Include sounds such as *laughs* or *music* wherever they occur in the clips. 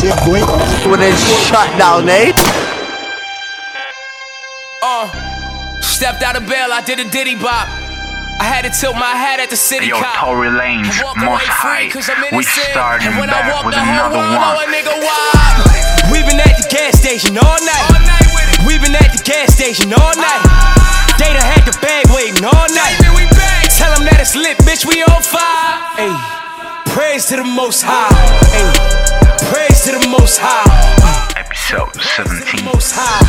shit, boy. When it's shut down, eh? Uh, stepped out of bail, I did a diddy bop. I had to tilt my hat at the city Yo, cop. Tory Lanez, Most away free High. 'cause I'm We innocent. starting and when I back walk with the another world, one. know a nigga wild. We been at the gas station all night. We been at the gas station all night. They done had the bag waiting all night. Tell them that it's lit, bitch, we on fire. Hey, praise to the most high. Hey, praise to the most high. Episode Praise to the 17. most high.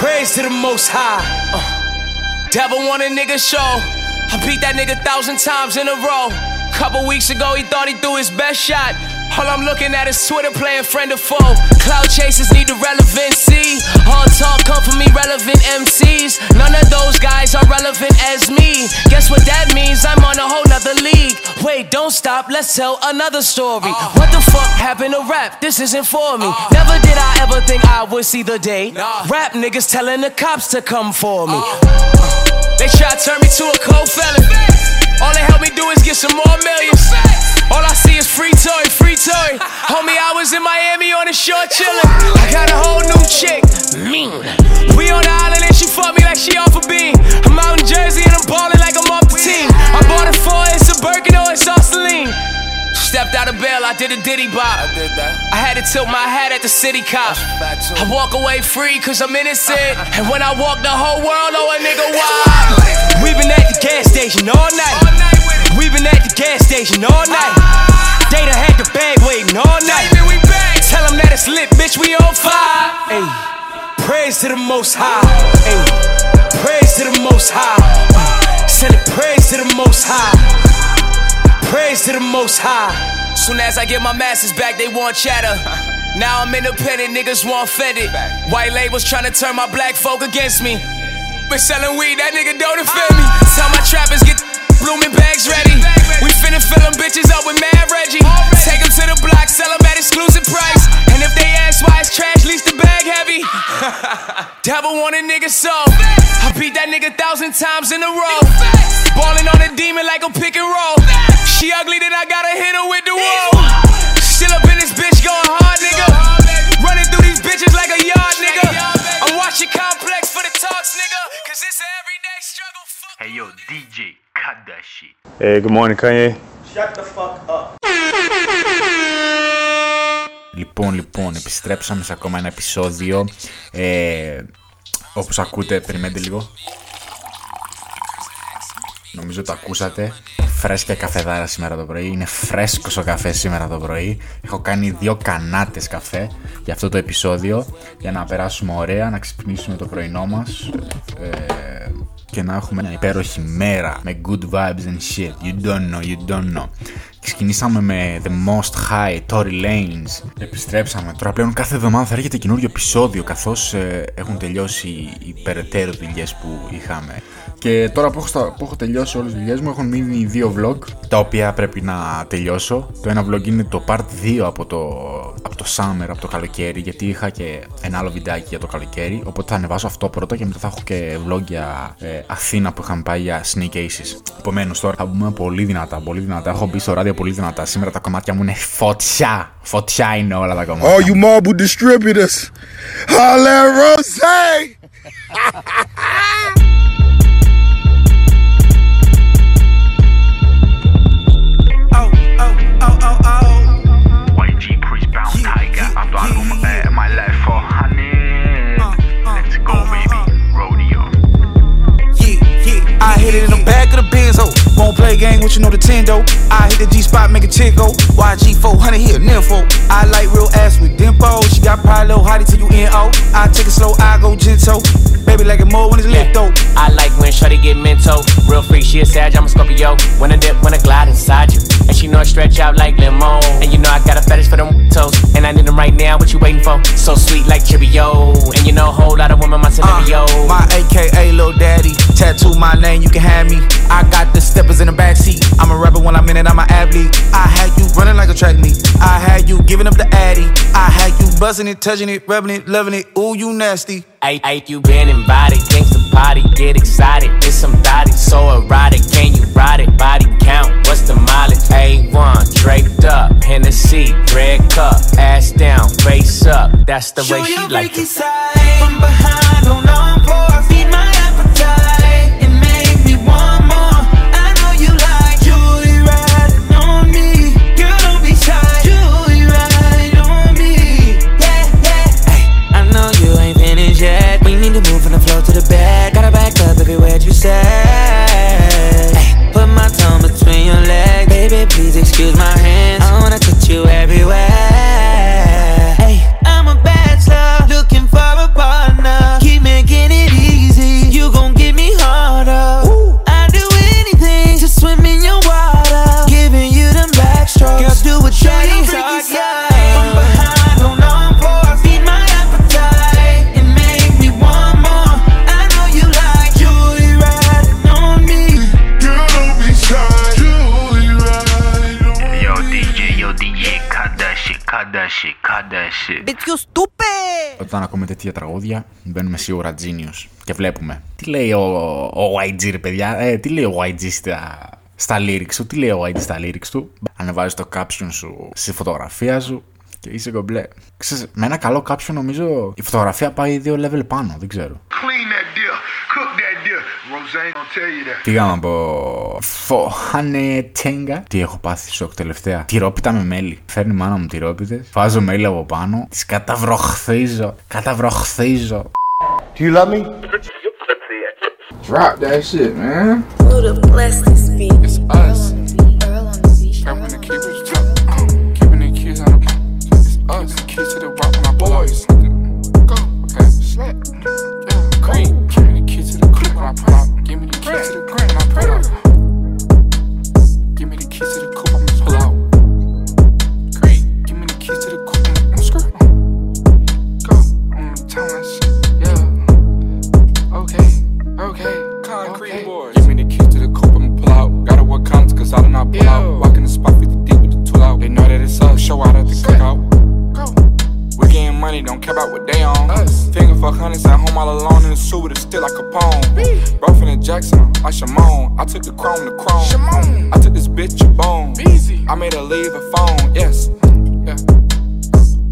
Praise to the most high. Uh, devil want a nigga show. I beat that nigga thousand times in a row. Couple weeks ago, he thought he threw his best shot. All I'm looking at is Twitter playing friend or foe. Cloud chasers need the relevancy. All talk come from Relevant MCs. None of those guys are relevant as me. Guess what that means? I'm on a whole nother league. Wait, don't stop, let's tell another story. Uh. What the fuck happened to rap? This isn't for me. Uh. Never did I ever think I would see the day. Rap niggas telling the cops to come for me. Uh. They try to turn me to a cold felon. All they help me do is get some more millions. All I see is free toy, free toy. *laughs* Homie, I was in Miami on the shore chillin'. I got a whole new chick, mean. We on the island and she fuck me like she off a beam. I'm out in Jersey and I'm ballin' like I'm off the team. I bought a for it's a Birkin or it's Celine. Stepped out of bail, I did a diddy bop. I did that. I had to tilt my hat at the city cop. I walk away free cause I'm innocent. *laughs* and when I walk the whole world, oh a nigga wild. We been at the gas station all night. We been at the gas station all night. They done had the bag waiting all night. Tell them that it's lit, bitch, we on fire. Hey, praise to the most high. Hey, praise to the most high. Send it praise to the most high. Praise to the most high. Soon as I get my masters back, they want chatter. *laughs* Now I'm independent, niggas want fended. White labels trying to turn my black folk against me. Been selling weed, that nigga don't offend me. Tell my trappers get blooming bags ready. We finna fill them bitches up with Mad Reggie. Take them to the block, sell them at exclusive price. And if they ask why it's trash, least the bag heavy. *laughs* Devil want a nigga so. I beat that nigga thousand times in a row. Ballin' on a demon like a pick and roll. She ugly, then I gotta hit her with the wall. Still up in this bitch going hard, nigga. Running through these bitches like a yard, nigga. I'm watching complex for the talks, nigga. Cause it's an everyday struggle. Hey yo, DJ, cut that shit. Hey, good morning, Kanye. Λοιπόν, λοιπόν, επιστρέψαμε σε ακόμα ένα επεισόδιο. Ε, όπως ακούτε, περιμένετε λίγο. Νομίζω το ακούσατε. Φρέσκια καφεδάρα σήμερα το πρωί. Είναι φρέσκος ο καφέ σήμερα το πρωί. Έχω κάνει δύο κανάτες καφέ για αυτό το επεισόδιο. Για να περάσουμε ωραία, να ξυπνήσουμε το πρωινό μας. Ε, και να έχουμε μια υπέροχη μέρα με good vibes and shit. You don't know, you don't know. Ξεκινήσαμε με The Most High, Tory Lanez. Επιστρέψαμε. Τώρα πλέον κάθε εβδομάδα θα έρχεται καινούριο επεισόδιο καθώς ε, έχουν τελειώσει οι περαιτέρω δουλειές που είχαμε. Και τώρα που έχω, στα- που έχω τελειώσει όλες τις δουλειές μου έχουν μείνει δύο vlog τα οποία πρέπει να τελειώσω. Το ένα vlog είναι το part 2 από το, από το summer, από το καλοκαίρι γιατί είχα και ένα άλλο βιντεάκι για το καλοκαίρι οπότε θα ανεβάσω αυτό πρώτα και μετά θα έχω και vlog για ε, Αθήνα που είχαμε πάει για sneak aces. Επομένως τώρα θα μπούμε πολύ δυνατά, πολύ δυνατά. Έχω μπει στο ράδιο πολύ δυνατά. Σήμερα τα κομμάτια μου είναι φωτιά. Φωτιά είναι όλα τα κομμάτια. All you marble distributors, holla at Rose. YG Priest Brown Tiger από το album ε, My Life for Honey. Let's go baby, rodeo. Yeah, yeah. I hit it in the back of the Benzo. Won't play game with you know the Tendo. I hit the G spot, make a chick go. YG 400 here, nympho. I like real ass with dimpo. She got probably low hottie till you NO. I take it slow, I go gentle. Baby like it more when it's lit though. I like when Shorty get mento. Real freak, she a Sag, I'm a Scorpio. When I dip, when I glide inside you. And she know I stretch out like limo. And you know I got a fetish for them toes. And I need them right now, what you waiting for? So sweet like Chibio. And you know a whole lot of women, my Uh, scenario. my AKA Lil Daddy. Tattoo my name, you can have me. I got the steppers in the backseat. I'm a rapper when I'm in it, I'm an athlete. I had you running like a track meet. I had you giving up the addy. I had you buzzing it, touching it, rubbing it, loving it. Ooh, you nasty. Hey, hey, you been invited, Gangsta to party, get excited. It's some body so erotic, can you ride it? Body count, what's the mileage? A1, draped up, Hennessy, red cup, ass down, face up. That's the way Show she your like freaky it. side from behind on all μπαίνουμε σίγουρα genius και βλέπουμε. Τι λέει ο, ο YG, ρε παιδιά, ε, τι λέει ο YG στα, στα lyrics του, τι λέει ο YG στα lyrics του; Ανεβάζει το caption σου στη φωτογραφία σου και είσαι κομπλέ. Ξέρεις, με ένα καλό caption νομίζω η φωτογραφία πάει δύο level πάνω, δεν ξέρω. Clean that deal. Cook that deal. Rose ain't gonna tell you that. Πήγαμε από φοχάνε τέγκα. Τι έχω πάθει σοκ τελευταία. Τυρόπιτα με μέλι. Φέρνει η μάνα μου τυρόπιτες. Βάζω μέλι από πάνω. Τις καταβροχθίζω. Καταβροχθίζω. Do you love me? Drop that shit, man. Who the It's us. Keeping the keepers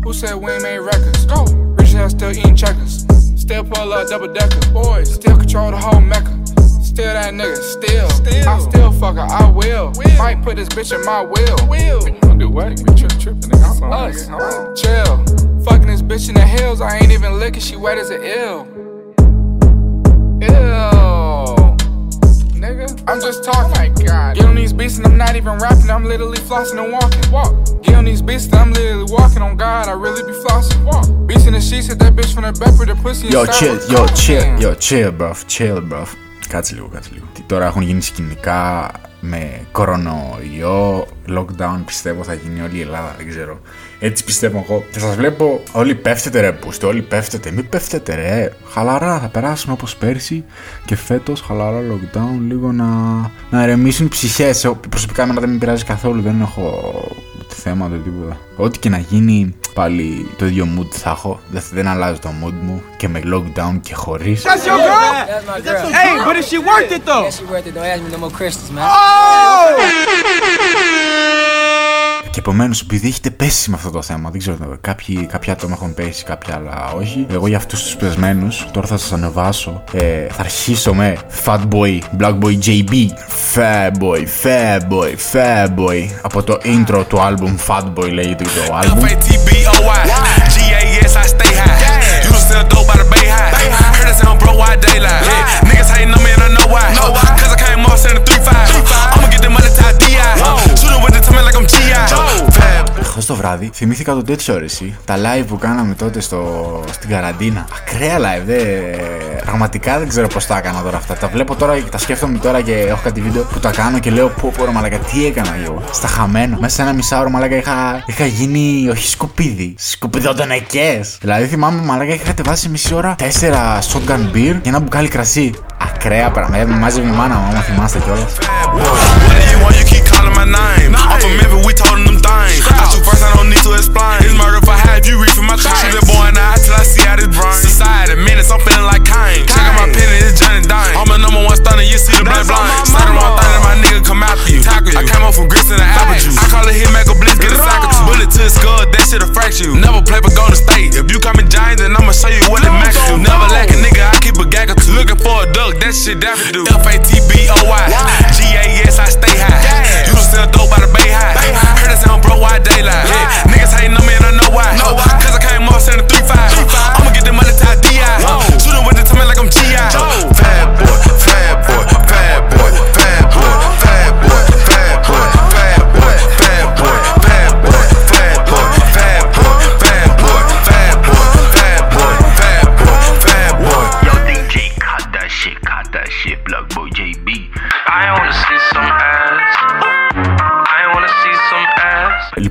Who said we ain't made records? Go. Rich ass still eating checkers. Still pull up double decker. Boys. Still control the whole mecca. Still that nigga. Still. still. I still fuck her. I will. will. Might put this bitch in my will. Will. You gonna do what? You trip tripping, nigga. I'm us. Nigga. Chill. Fucking this bitch in the hills. I ain't even licking. She wet as an ill. Ew. Nigga. I'm just talking. Oh my god. Get on these beats and I'm not even rapping. I'm literally flossing and walking. Walk. Get on these beats and I'm literally walking. On God, I really be flossing. Walk. Beats in the sheets. Hit that bitch from the back with the pussy. Yo, inside chill, with yo, coke. chill, Damn. yo, chill, bro, chill, bro. Κάτσε λίγο, κάτσε λίγο. Τι τώρα έχουν γίνει σκηνικά με κορονοϊό, lockdown πιστεύω θα γίνει όλη η Ελλάδα, δεν ξέρω. Έτσι πιστεύω εγώ. Και σας βλέπω όλοι πέφτετε ρε πούστε, όλοι πέφτετε. Μην πέφτετε ρε. Χαλαρά θα περάσουμε όπως πέρσι και φέτος χαλαρά lockdown λίγο να, να ερεμήσουν οι ψυχές. Εγώ, Προσωπικά εμένα δεν με πειράζει καθόλου, δεν έχω ούτε θέμα ούτε τίποτα. Ό,τι και να γίνει πάλι το ίδιο mood θα έχω. Δεν, δεν αλλάζει το mood μου και με lockdown και χωρίς. That's your girl? That's my girl. Hey, but is she worth it though? Yeah, she worth it. Don't ask me no more questions, man. Επομένως, επειδή έχετε πέσει με αυτό το θέμα, δεν ξέρω. Κάποια άτομα έχουν πέσει, κάποια άλλα όχι. Εγώ για αυτούς τους πεισμένου, τώρα θα σας ανεβάσω. Ε, θα αρχίσω με Fatboy, Blackboy JB. Fatboy, Fatboy, Fatboy. Από το intro του album, Fatboy λέει το title. Χθε το βράδυ θυμήθηκα το τέτοιο ρε εσύ. Τα live που κάναμε τότε στο, στην καραντίνα. Ακραία live. Δε, πραγματικά δεν ξέρω πώς τα έκανα τώρα αυτά. Τα βλέπω τώρα και τα σκέφτομαι τώρα και έχω κάτι βίντεο που τα κάνω και λέω πω πω ρε μαλακα τι έκανα εγώ. Στα χαμένα. Μέσα σε ένα μισάωρο μαλακα είχα, είχα γίνει όχι σκουπίδι. Σκουπιδότονεκέ. Δηλαδή θυμάμαι μαλακα είχα κατεβάσει μισή ώρα τέσσερα shotgun beer και ένα μπουκάλι κρασί. Ακραία πράγματα. Με μάζευε η μάνα μου, άμα θυμάστε κιόλας.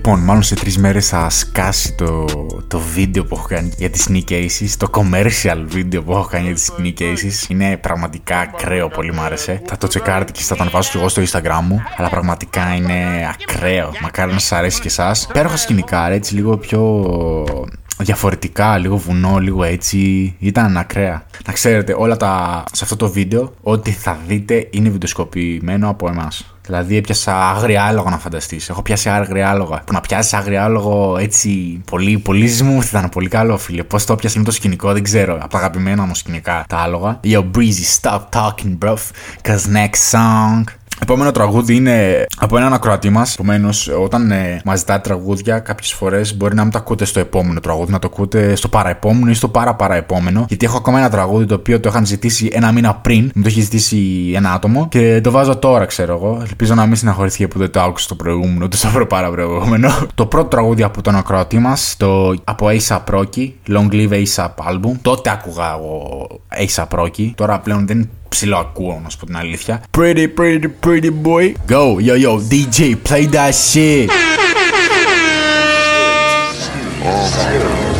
Λοιπόν, μάλλον σε τρεις μέρες θα σκάσει το, το βίντεο που έχω κάνει για τις Sneak Aces. Το commercial βίντεο που έχω κάνει για τις Sneak Aces. Είναι πραγματικά ακραίο, πολύ μου άρεσε. Θα το τσεκάρετε και θα το ανεβάσω κι εγώ στο Instagram μου. Αλλά πραγματικά είναι ακραίο. Μακάρι να σας αρέσει και εσάς. Πέροχα σκηνικά, ρε, έτσι λίγο πιο διαφορετικά, λίγο βουνό, λίγο έτσι. Ήταν ακραία. Να ξέρετε, όλα τα. σε αυτό το βίντεο, ό,τι θα δείτε είναι βιντεοσκοπημένο από εμάς. Δηλαδή έπιασα άγρια άλογα να φανταστείς. Έχω πιάσει άγρια άλογα. Που να πιάσεις άγρια άλογο έτσι πολύ, πολύ smooth ήταν πολύ καλό, φίλε. Πώς το πιάσει με το σκηνικό δεν ξέρω. Από τα αγαπημένα μου σκηνικά τα άλογα. Yo, Breezy, stop talking, bro. Cause next song. Επόμενο τραγούδι είναι από έναν ακροατή μας. Επομένως, όταν ε, μας ζητάτε τραγούδια, κάποιες φορές μπορεί να μην το ακούτε στο επόμενο τραγούδι, να το ακούτε στο παραεπόμενο ή στο παραπαραεπόμενο. Γιατί έχω ακόμα ένα τραγούδι το οποίο το είχαν ζητήσει ένα μήνα πριν, μου το έχει ζητήσει ένα άτομο και το βάζω τώρα, ξέρω εγώ. Ελπίζω να μην συναχωρηθεί που δεν το άκουσα στο προηγούμενο, το στο παραπροηγούμενο. *laughs* το πρώτο τραγούδι από τον ακροατή μας, το από ASAP Rocky, Long Live ASAP Album. Τότε άκουγα εγώ ASAP Rocky, τώρα πλέον δεν ψηλό ακούω, να σου πω την αλήθεια. Pretty, pretty, pretty boy. Go, yo, yo, DJ, play that shit.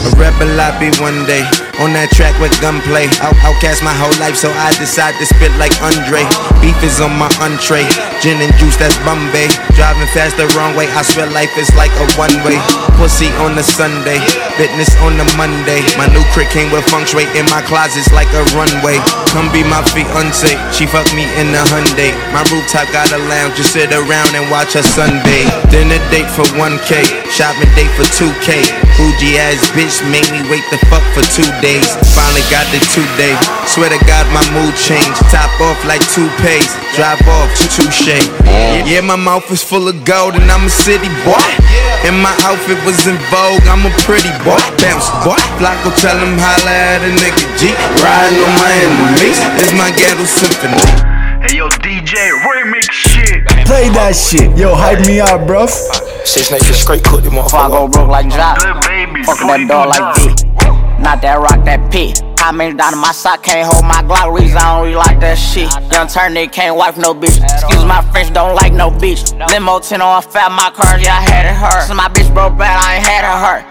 A rebel I be one day on that track with gunplay. Out, outcast my whole life, so I decide to spit like Andre. Beef is on my entree, gin and juice that's Bombay. Driving fast the wrong way, I swear life is like a one way. Pussy on the Sunday, fitness on the Monday. My new crick came with feng shui in my closets like a runway. Come be my fiance, she fuck me in the Hyundai. My rooftop got a lounge, just sit around and watch her sunbathe. Dinner date for 1K, shopping date for 2K. Fuji ass bitch made me wait the fuck for two days. Finally got the two day. Swear to God, my mood changed. Top off like two toupees. Drive off, touche. Yeah, my mouth is full of gold and I'm a city boy. And my outfit was in vogue. I'm a pretty boy. Bounce, boy. Flacko tell him holla at a nigga G. Riding on my enemies. It's my ghetto symphony. Hey yo, DJ, remix shit. Play that shit. Yo, hype me up, bruv. Six niggas straight cook them Before I go broke like Jock. Good. Fucking that dog like D. Not that rock, that pit. I mean, down in my sock, can't hold my Glock. Reason I don't really like that shit. Young turn nigga can't wipe no bitch. Excuse my French, don't like no bitch. Limo 10 on fat, my car, yeah, I had it hurt. Since my bitch broke bad, I ain't had it hurt.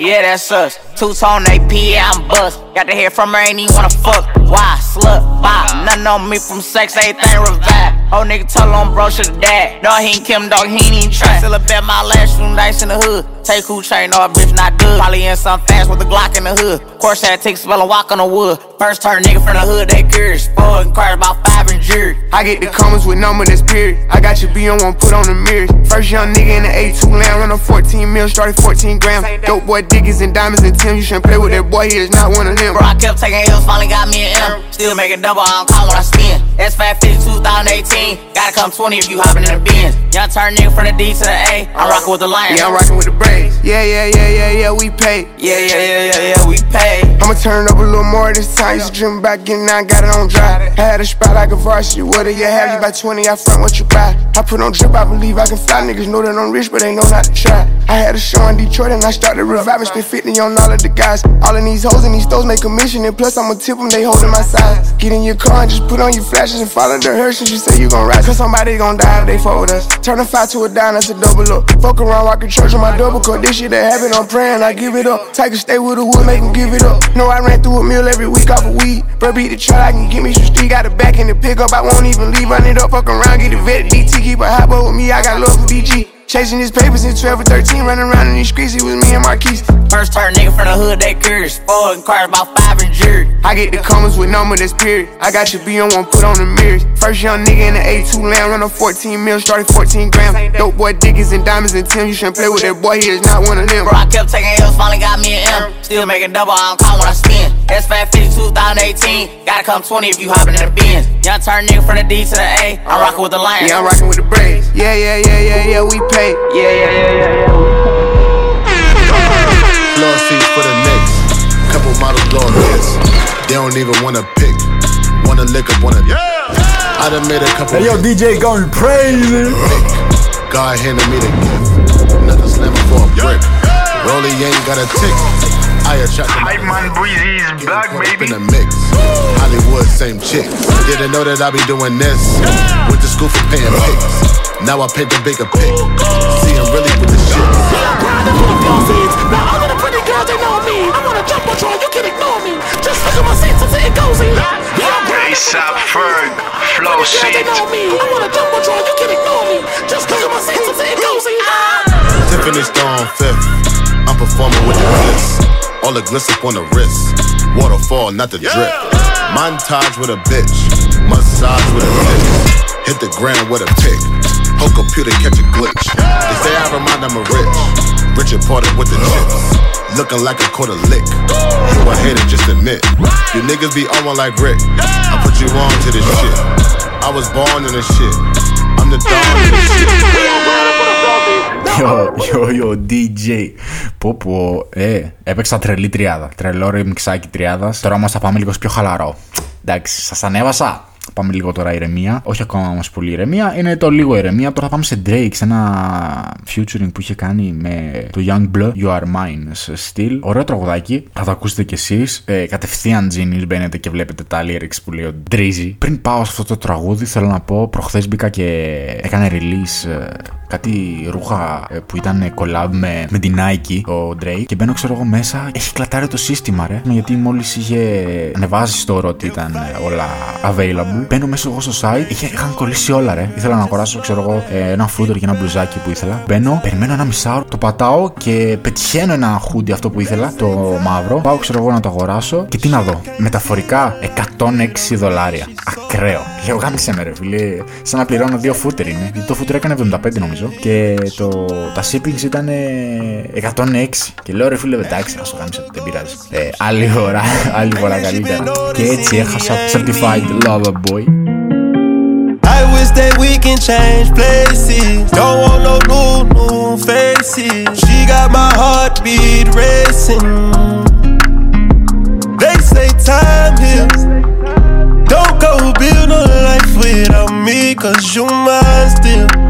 Yeah, that's us. Two tone AP, I'm bust. Got to hear from her, ain't even wanna fuck. Why? Slut, bop. Nothing on me from sex, everything revive. Oh, nigga, tell on bro, should've died. No, he ain't Kim, dog, he ain't even try. Still a bet my last few nights in the hood. Take who chain, no, bitch not good. Probably in some fast with a Glock in the hood. Course had take spell and walk on the wood. First turn nigga from the hood, they curious. Four and cars about five and jury. I get the comments with number that's period. I got your B on one, put on the mirrors. First young nigga in the A2 land, run a 14 mil, started 14 grams. Dope boy diggies and diamonds and Tim. You shouldn't play with that boy, he is not one of them. Bro, I kept taking L's, finally got me an M. Still making double, I don't call when I spin. That's 550 2018. Gotta come 20 if you hopping in the bins. Young turn nigga from the D to the A. I'm rocking with the Lions. Yeah, I'm rocking with the Braves. Yeah, yeah, yeah, yeah, yeah, we pay. Yeah, yeah, yeah, yeah, yeah, we pay. I'ma turn up a little more this time. Used to dream about getting out, got it on dry. I had a spot like a varsity. What do you have? You buy 20, I front what you buy. I put on drip, I believe I can fly. Niggas know that I'm rich, but they know not to try. I had a show in Detroit and I started reviving. Spent 50 on all of the guys. All of these hoes and these stores make a mission. And plus, I'ma tip them, they holding my size. Get in your car and just put on your flashes and follow the hearse. And you say you gon' ride. Cause somebody gon' die if they with us. Turn a five to a dime, that's a double up. Fuck around, walk a church on my double cut. This shit that happen, I'm praying, I give it up. A stay with the wood, make 'em give it up. No, I ran through a meal every week off of weed. Bro, beat the truck, I can give me some street. Got a back in the pickup, I won't even leave. Run it up, fuck around, get a vet. DT, keep a hot boy with me, I got love for DG. Chasing his papers in 12 or 13, running around in these streets, it was me and Marquise. First turn nigga from the hood, that curious. Four and cars about five and jury. I get the comments with number that's period. I got your B on one, put on the mirrors. First young nigga in the A2 land, run a 14 mil, started 14 grams. Dope boy diggies and diamonds and Tim. You shouldn't play with that boy, he is not one of them. Bro, I kept taking L's, finally got me an M. Still making double, I don't call when I spin. S Fat 50 2018. Gotta come 20 if you hopping in the Benz. Young turn nigga from the D to the A. I'm rocking with the Lions. Yeah, I'm rocking with the Braves. Yeah, yeah, yeah, yeah, yeah, we pay. Yeah, yeah, yeah, yeah, yeah. Floor seats for the Knicks. Couple models blowing kiss. They don't even wanna pick. Wanna lick up on a. I done made a couple. Hey, yo, DJ going crazy. God handed me the gift. Another slammer for a brick. Rolly ain't got a tick. I attract them. Hype man Breezy's back, baby. In the mix. Hollywood, same chick. Didn't know that I be doing this. Went to school for paying pics. Now I paint the bigger pic. See, I'm really with the shit. Now all of the pretty girls, they know me. I wanna jump on you, you can ignore me. Just look at my seats until it goes in. ASAP Ferg, flow They seat. know me. I wanna jump on you, you can ignore me. Just look at my seats until it goes in. Tiffany Stone fifth. I'm performing with the bliss. All the gliss up on the wrist. Waterfall, not the drip. Montage with a bitch. Massage with a lick. Hit the ground with a pick. Whole computer catch a glitch. They say I remind them of rich. Richard Porter with the chips. Looking like a quarter lick. You a hater, just admit. You niggas be on one like Rick. I put you on to this shit. I was born in this shit. I'm the dawn in this shit. Yo, yo, yo, DJ. Πω πω, ε, έπαιξα τρελή τριάδα. Τρελό remixάκι τριάδα. Τώρα όμω θα πάμε λίγο πιο χαλαρό. Εντάξει, σα ανέβασα. Πάμε λίγο τώρα ηρεμία. Όχι ακόμα όμως πολύ ηρεμία. Είναι το λίγο ηρεμία. Τώρα θα πάμε σε Drake, σε ένα featuring που είχε κάνει με το Young Blood, You Are Mine σε στυλ. Ωραίο τραγουδάκι. Θα το ακούσετε κι εσείς. Ε, κατευθείαν Genius μπαίνετε και βλέπετε τα lyrics που λέει ο Drizzy. Πριν πάω σε αυτό το τραγούδι, θέλω να πω, προχθές μπήκα και έκανε release ε, κάτι ρούχα ε, που ήταν collab με, με την Nike, ο Drake. Και μπαίνω, ξέρω εγώ, μέσα. Έχει κλατάρει το σύστημα, ρε. Γιατί μόλις είχε ανεβάσει στο ότι ήταν ε, όλα available. Μπαίνω μέσα εγώ στο site. Είχε, είχαν κολλήσει όλα, ρε. Ήθελα να αγοράσω, ξέρω εγώ, ε, ένα φούτερ και ένα μπλουζάκι που ήθελα. Μπαίνω, περιμένω ένα μισάωρο, το πατάω και πετυχαίνω ένα χούντι αυτό που ήθελα, το μαύρο. Πάω, ξέρω εγώ, να το αγοράσω. Και τι να δω. Μεταφορικά 106 δολάρια. Ακραίο. Λέω γάμισε με, ρε φίλε. Σαν να πληρώνω δύο φούτερ είναι. Γιατί το φούτερ έκανε 75 νομίζω. Και το, τα shippings ήταν ε, 106. Και λέω ρε φίλε, εντάξει, να σου γάμισε, δεν πειράζει. Ε, άλλη φορά, άλλη φορά καλύτερα. Και έτσι έχασα certified lover boy. I wish that we can change places. Don't want no new, new faces. She got my heartbeat racing. They say time heals. Don't go build a life without me, cause you mine still.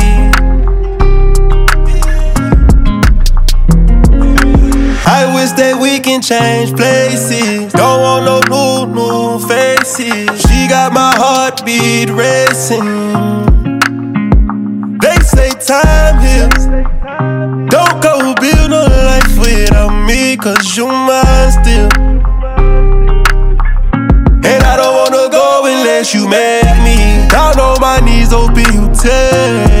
I wish that we can change places. Don't want no new, new faces. She got my heartbeat racing. They say time heals. Don't go build a life without me, cause you mine still. And I don't wanna go unless you make me. Down on my knees, open you. Better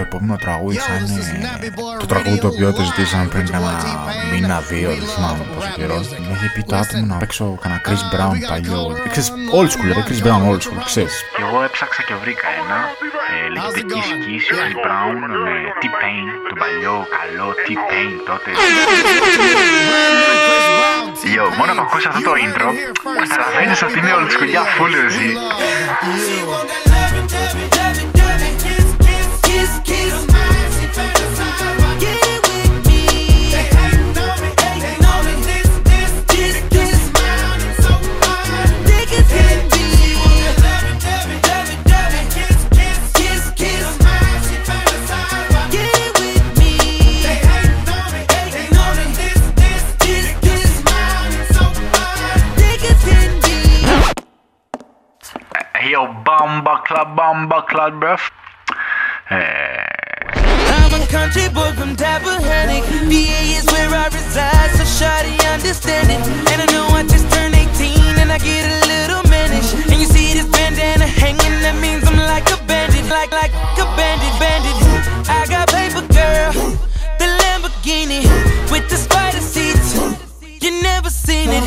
Το επόμενο τραγούδι θα είναι το τραγούδι το οποίο το ζητήσαμε πριν κάνα μήνα, δύο, δεν θυμάμαι πόσο καιρό. Μου είχε πει το άτομο να παίξω κανένα Chris Brown παλιό. Ξέρεις, old school, ρε, Chris Brown, old school, ξέρεις. Και εγώ έψαξα και βρήκα ένα. Ε, λέγεται Kiss Kiss, Chris Brown με T-Pain, τον παλιό καλό T-Pain τότε. Yo, μόνο που ακούσα αυτό το intro, καταλαβαίνεις ότι είναι old school για full εσύ. Yo, bomba club, bomba club, bruv. Eh, I'm a country boy from Tappahannock. Is where I reside, so. And I know I just turned 18 and I get a little mannish. And you see this bandana hanging, that means I'm like a bandit, like like a bandit, bandit. I got paper, girl, the Lamborghini with the spider seats. Never seen it,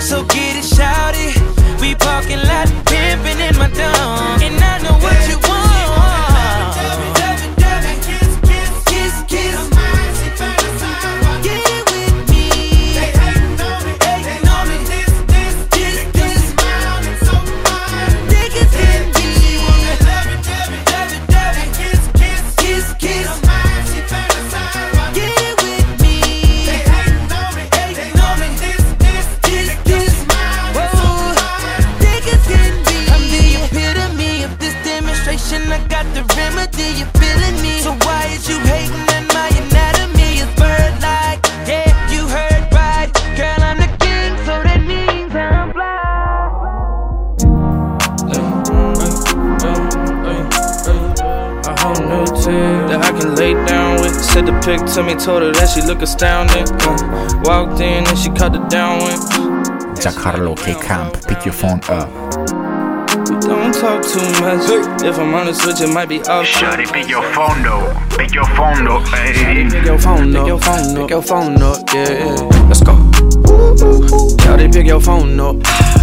so get it, shouty. We parking lot pimping in my dome, and I know what you want. Said the pic to me, told her that she look astounding. Uh, walked in and she cut it down with. Jack K-Camp, pick your phone up. Don't talk too much. If I'm on the switch, it might be off. Shawty, pick your phone though. Pick your phone though. Hey. Pick your phone up. Pick your phone up. Pick your phone up. Yeah, yeah. Let's go. Shawty, pick your phone up.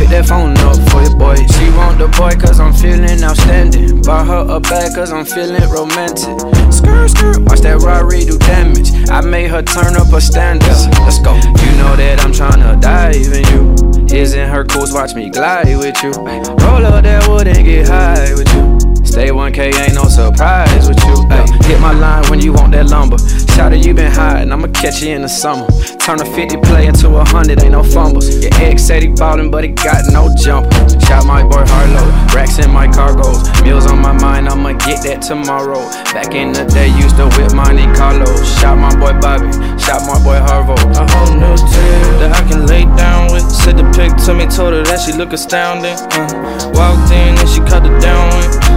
Pick that phone up for your boy. She want the boy cause I'm feeling outstanding. Buy her a bag cause I'm feeling romantic. Skirt, skirt. Watch that Rari do damage. I made her turn up her standards. Let's go. You know that I'm tryna dive in you. Isn't her cool? Watch me glide with you. Roll up that wood and get high with you. Stay 1K, ain't no surprise with you. Ay, hit my line when you want that lumber. Shout you been hiding, I'ma catch you in the summer. Turn a 50 play into a 100, ain't no fumbles. Your ex said he ballin', but he got no jumper. Shout my boy Harlow, racks in my cargoes. Meals on my mind, I'ma get that tomorrow. Back in the day, used to whip Monte Carlo. Shout my boy Bobby, shout my boy Harvo. A whole new team that I can lay down with. Said the pic to me, told her that she look astounding. Uh, walked in and she cut it down with.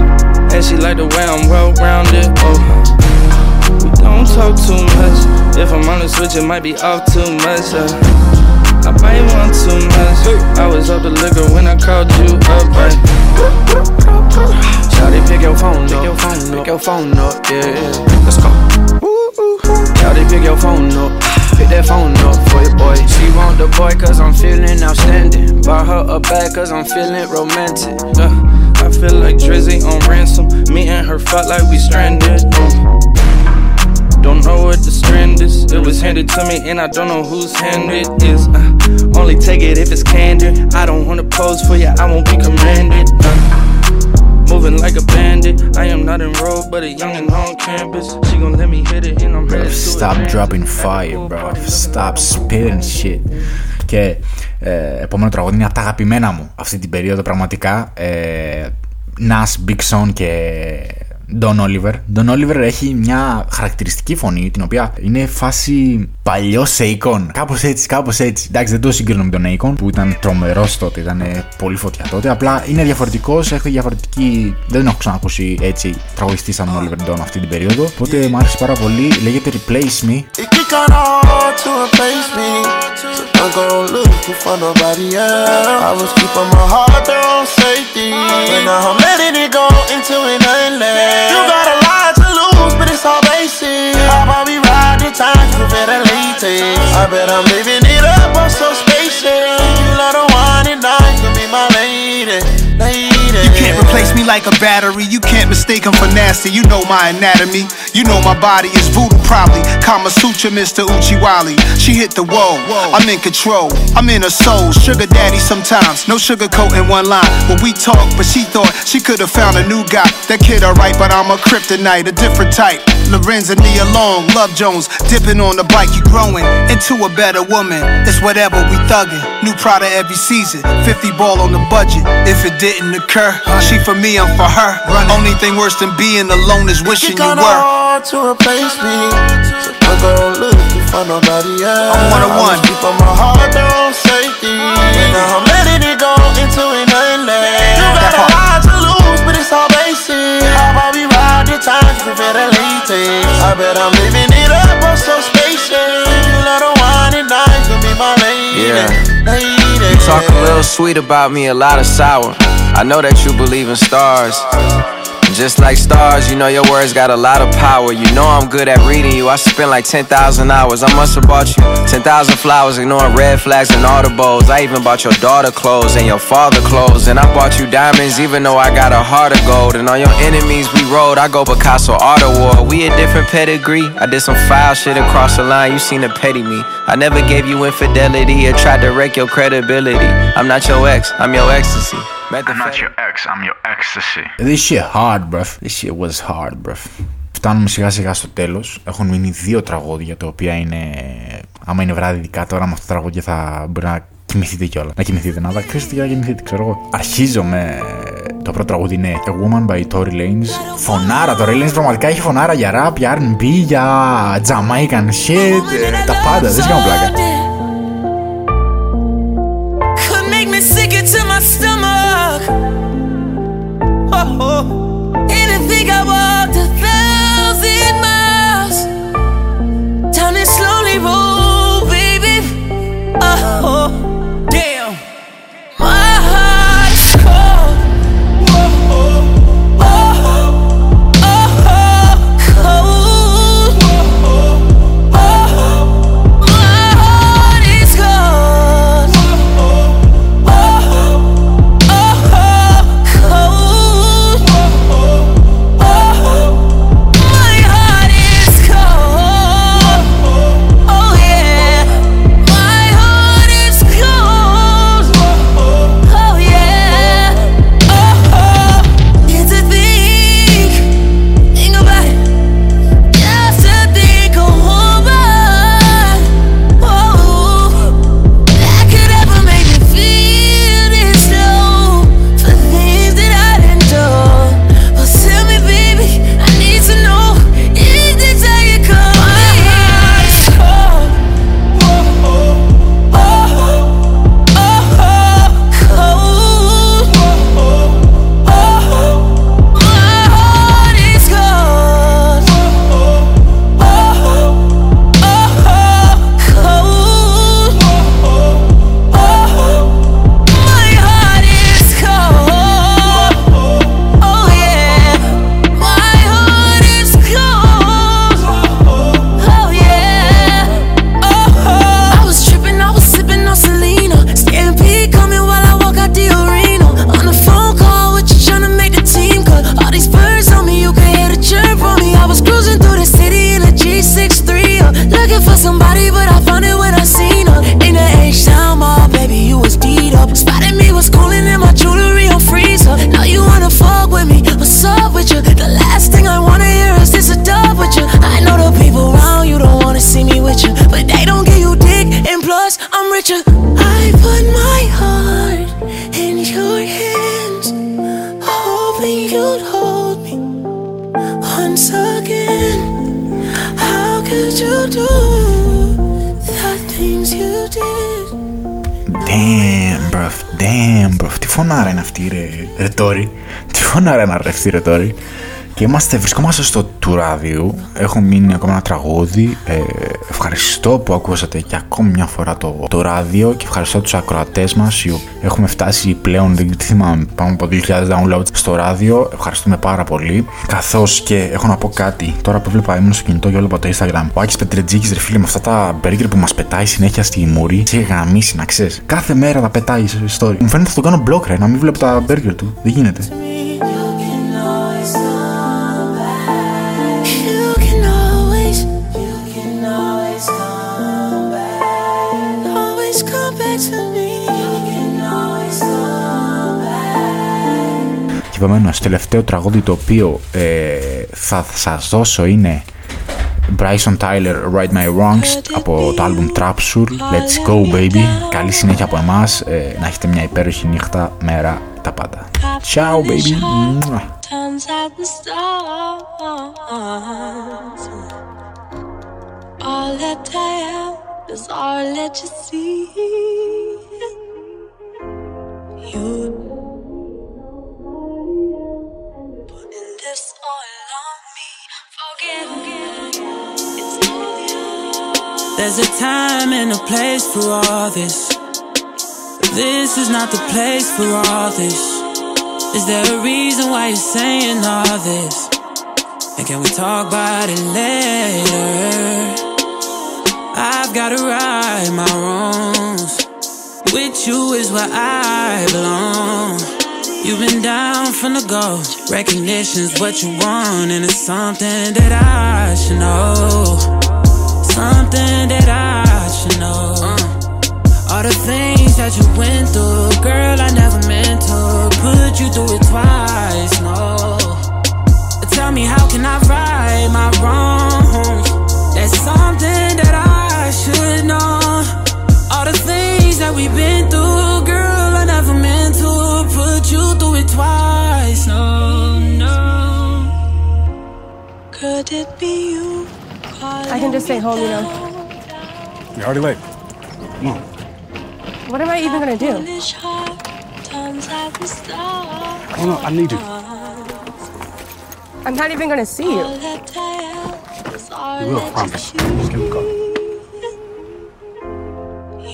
And she like the way I'm well rounded. Oh, we don't talk too much. If I'm on the switch, it might be off too much. Uh, I might want too much. I was up the liquor when I called you up. Right? Shawty, pick your phone up. Pick your phone up. Pick your phone up. Yeah, yeah. Let's go. Shawty, pick your phone up. Pick that phone up for your boy. She want the boy cause I'm feeling outstanding. Buy her a bag cause I'm feeling romantic. Uh, I feel like Drizzy on ransom. Me and her fuck like we stranded. Don't know what the strand is. It was handed to me and I don't know whose hand it is. Uh, only take it if it's candid. I don't wanna pose for you, I won't be commanded. Uh, moving like a bandit. I am not enrolled, but a youngin' on campus. She gon' let me hit it and I'm Bro, stop dropping fire, bro. Stop spitting shit. Και ε, επόμενο τραγούδι είναι από τα αγαπημένα μου αυτή την περίοδο πραγματικά. Ε, Nas, Big Son και Don Oliver. Don Oliver έχει μια χαρακτηριστική φωνή την οποία είναι φάση παλιό Akon. Κάπως έτσι, κάπως έτσι. Εντάξει, δεν το συγκρίνω με τον Akon που ήταν τρομερός τότε, ήταν πολύ φωτιά τότε. Απλά είναι διαφορετικός, έχει διαφορετική. Δεν τον έχω ξανακούσει έτσι τραγουδιστή σαν τον Oliver Don αυτή την περίοδο. Οπότε μου άρεσε πάρα πολύ. Λέγεται Replace Me. It You got a lot to lose, but it's all basic. I'll probably ride the times, you better late. I bet I'm living it up. Like a battery. You can't mistake him for nasty. You know my anatomy. You know my body is voodoo, probably. Kama Sutra, Mr. Uchiwali. She hit the wall. I'm in control. I'm in her soul. Sugar daddy sometimes. No sugar coat in one line. When we talk, but she thought she could have found a new guy. That kid alright, but I'm a kryptonite, a different type. Larenz and Nia Long, Love Jones, dipping on the bike, you growing into a better woman. It's whatever we thuggin'. New Prada every season, 50 ball on the budget. If it didn't occur, she for me, I'm for her. Only thing worse than being alone is wishing you were. hard to replace me. So don't go looking for nobody else. I'm one on one. Keep on my heart on safety. Now I'm letting it go into an endless. You got a lot to lose, but it's all basic. How about we ride the times with better latex? I bet I'm living it up, I'm so spacious. You let her wine and dine, can be my lady. Yeah. lady. You talk a little sweet about me, a lot of sour. I know that you believe in stars. Just like stars, you know your words got a lot of power. You know I'm good at reading you. I spent like 10,000 hours. I must have bought you 10,000 flowers, ignoring red flags and all the audibles. I even bought your daughter clothes and your father clothes. And I bought you diamonds, even though I got a heart of gold. And on your enemies, we rode. I go Picasso Art Award. We a different pedigree. I did some foul shit across the line. You seen to petty me. I never gave you infidelity or tried to wreck your credibility. I'm not your ex, I'm your ecstasy. I'm not your ex, I'm your ecstasy. This shit hard, bruv. This shit was hard, bruv. Φτάνουμε σιγά σιγά στο τέλος. Έχουν μείνει δύο τραγούδια τα οποία είναι. Άμα είναι βράδυ ειδικά τώρα με αυτά τα τραγούδια θα μπορεί να κοιμηθείτε κιόλας. Να κοιμηθείτε, να δακρύσετε και να κοιμηθείτε, ξέρω εγώ. Αρχίζω με. Το πρώτο τραγούδι είναι A Woman by Tory Lanez. Φωνάρα, Tory Lanez πραγματικά έχει φωνάρα για rap, για RB, για Jamaican shit. ε, τα πάντα, δεν κάνω πλάκα. Think I walked φωνάρα είναι αυτή, ρε, ρε Tory. Τι φωνάρα είναι ρε αυτή, ρε Tory. Και είμαστε, βρισκόμαστε στο του ράδιου. Έχω μείνει ακόμα ένα τραγούδι. Ε, ευχαριστώ που ακούσατε και ακόμη μια φορά το, το ράδιο και ευχαριστώ τους ακροατές μας. Έχουμε φτάσει πλέον, δεν θυμάμαι, πάνω από 2.000 downloads στο ράδιο. Ευχαριστούμε πάρα πολύ. Καθώς και έχω να πω κάτι. Τώρα που βλέπα ήμουν στο κινητό και από το Instagram. Ο Άκης Πετρετζίκης ρε φίλε με αυτά τα burger που μας πετάει συνέχεια στη μουρή. Σε γαμίσει να ξέρεις. Κάθε μέρα τα πετάει σε story. Μου φαίνεται θα τον κάνω block ρε, να μην βλέπω τα burger του. Δεν γίνεται. Back. Και επομένω, τελευταίο τραγούδι το οποίο ε, θα σας δώσω είναι Bryson Tyler Right My Wrongs από το album Trapsule Let's Go Baby Καλή συνέχεια από εμάς ε, Να έχετε μια υπέροχη νύχτα, μέρα, τα πάντα Ciao baby Μουα. Turns out the stars. All that I am is all that you see. You There's a time and a place for all this. This is not the place for all this. Is there a reason why you're saying all this? And can we talk about it later? I've gotta right my wrongs. With you is where I belong. You've been down from the go. Recognition's what you want, and it's something that I should know. Something that I should know. Uh. All the things that you went through, girl, I never meant to put you through it twice. No. Tell me, how can I right my wrongs? That's something that I should know. All the things that we've been through, girl, I never meant to put you through it twice. No, no. Could it be can just stay home, you know. You're already late. Come on. What am I even gonna do? Turns out the stars. I don't know. I need you. I'm not even gonna see you. All that I am is all You will, that promise. you Just give me a call.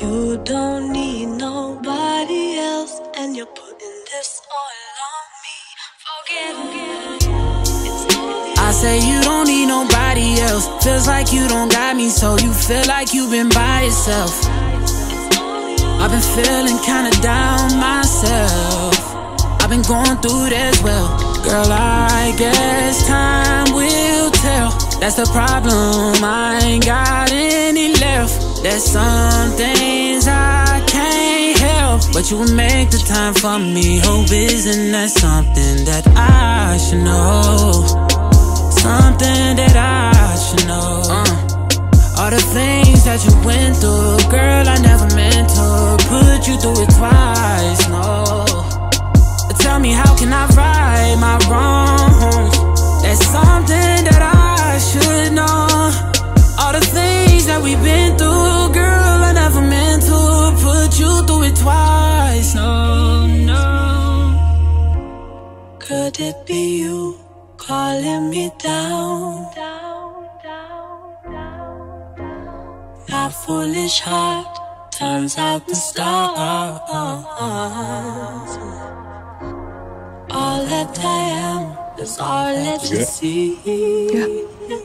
You don't need nobody else, and you're putting this all on me. Forget it. It's all I say you don't need nobody else. Feels like you don't got me, so you feel like you've been by yourself. I've been feeling kinda down myself. I've been going through as well. Girl, I guess time will tell. That's the problem, I ain't got any left. There's some things I can't help, but you make the time for me. Hope isn't that something that I should know? Something that I should know. Uh, all the things that you went through, girl, I never meant to put you through it twice. No. Tell me, how can I right my wrongs? That's something that I should know. All the things that we've been through, girl, I never meant to put you through it twice. No, no. Could it be you calling me down? My foolish heart turns out the stars. All that I am is all that you see. Yeah.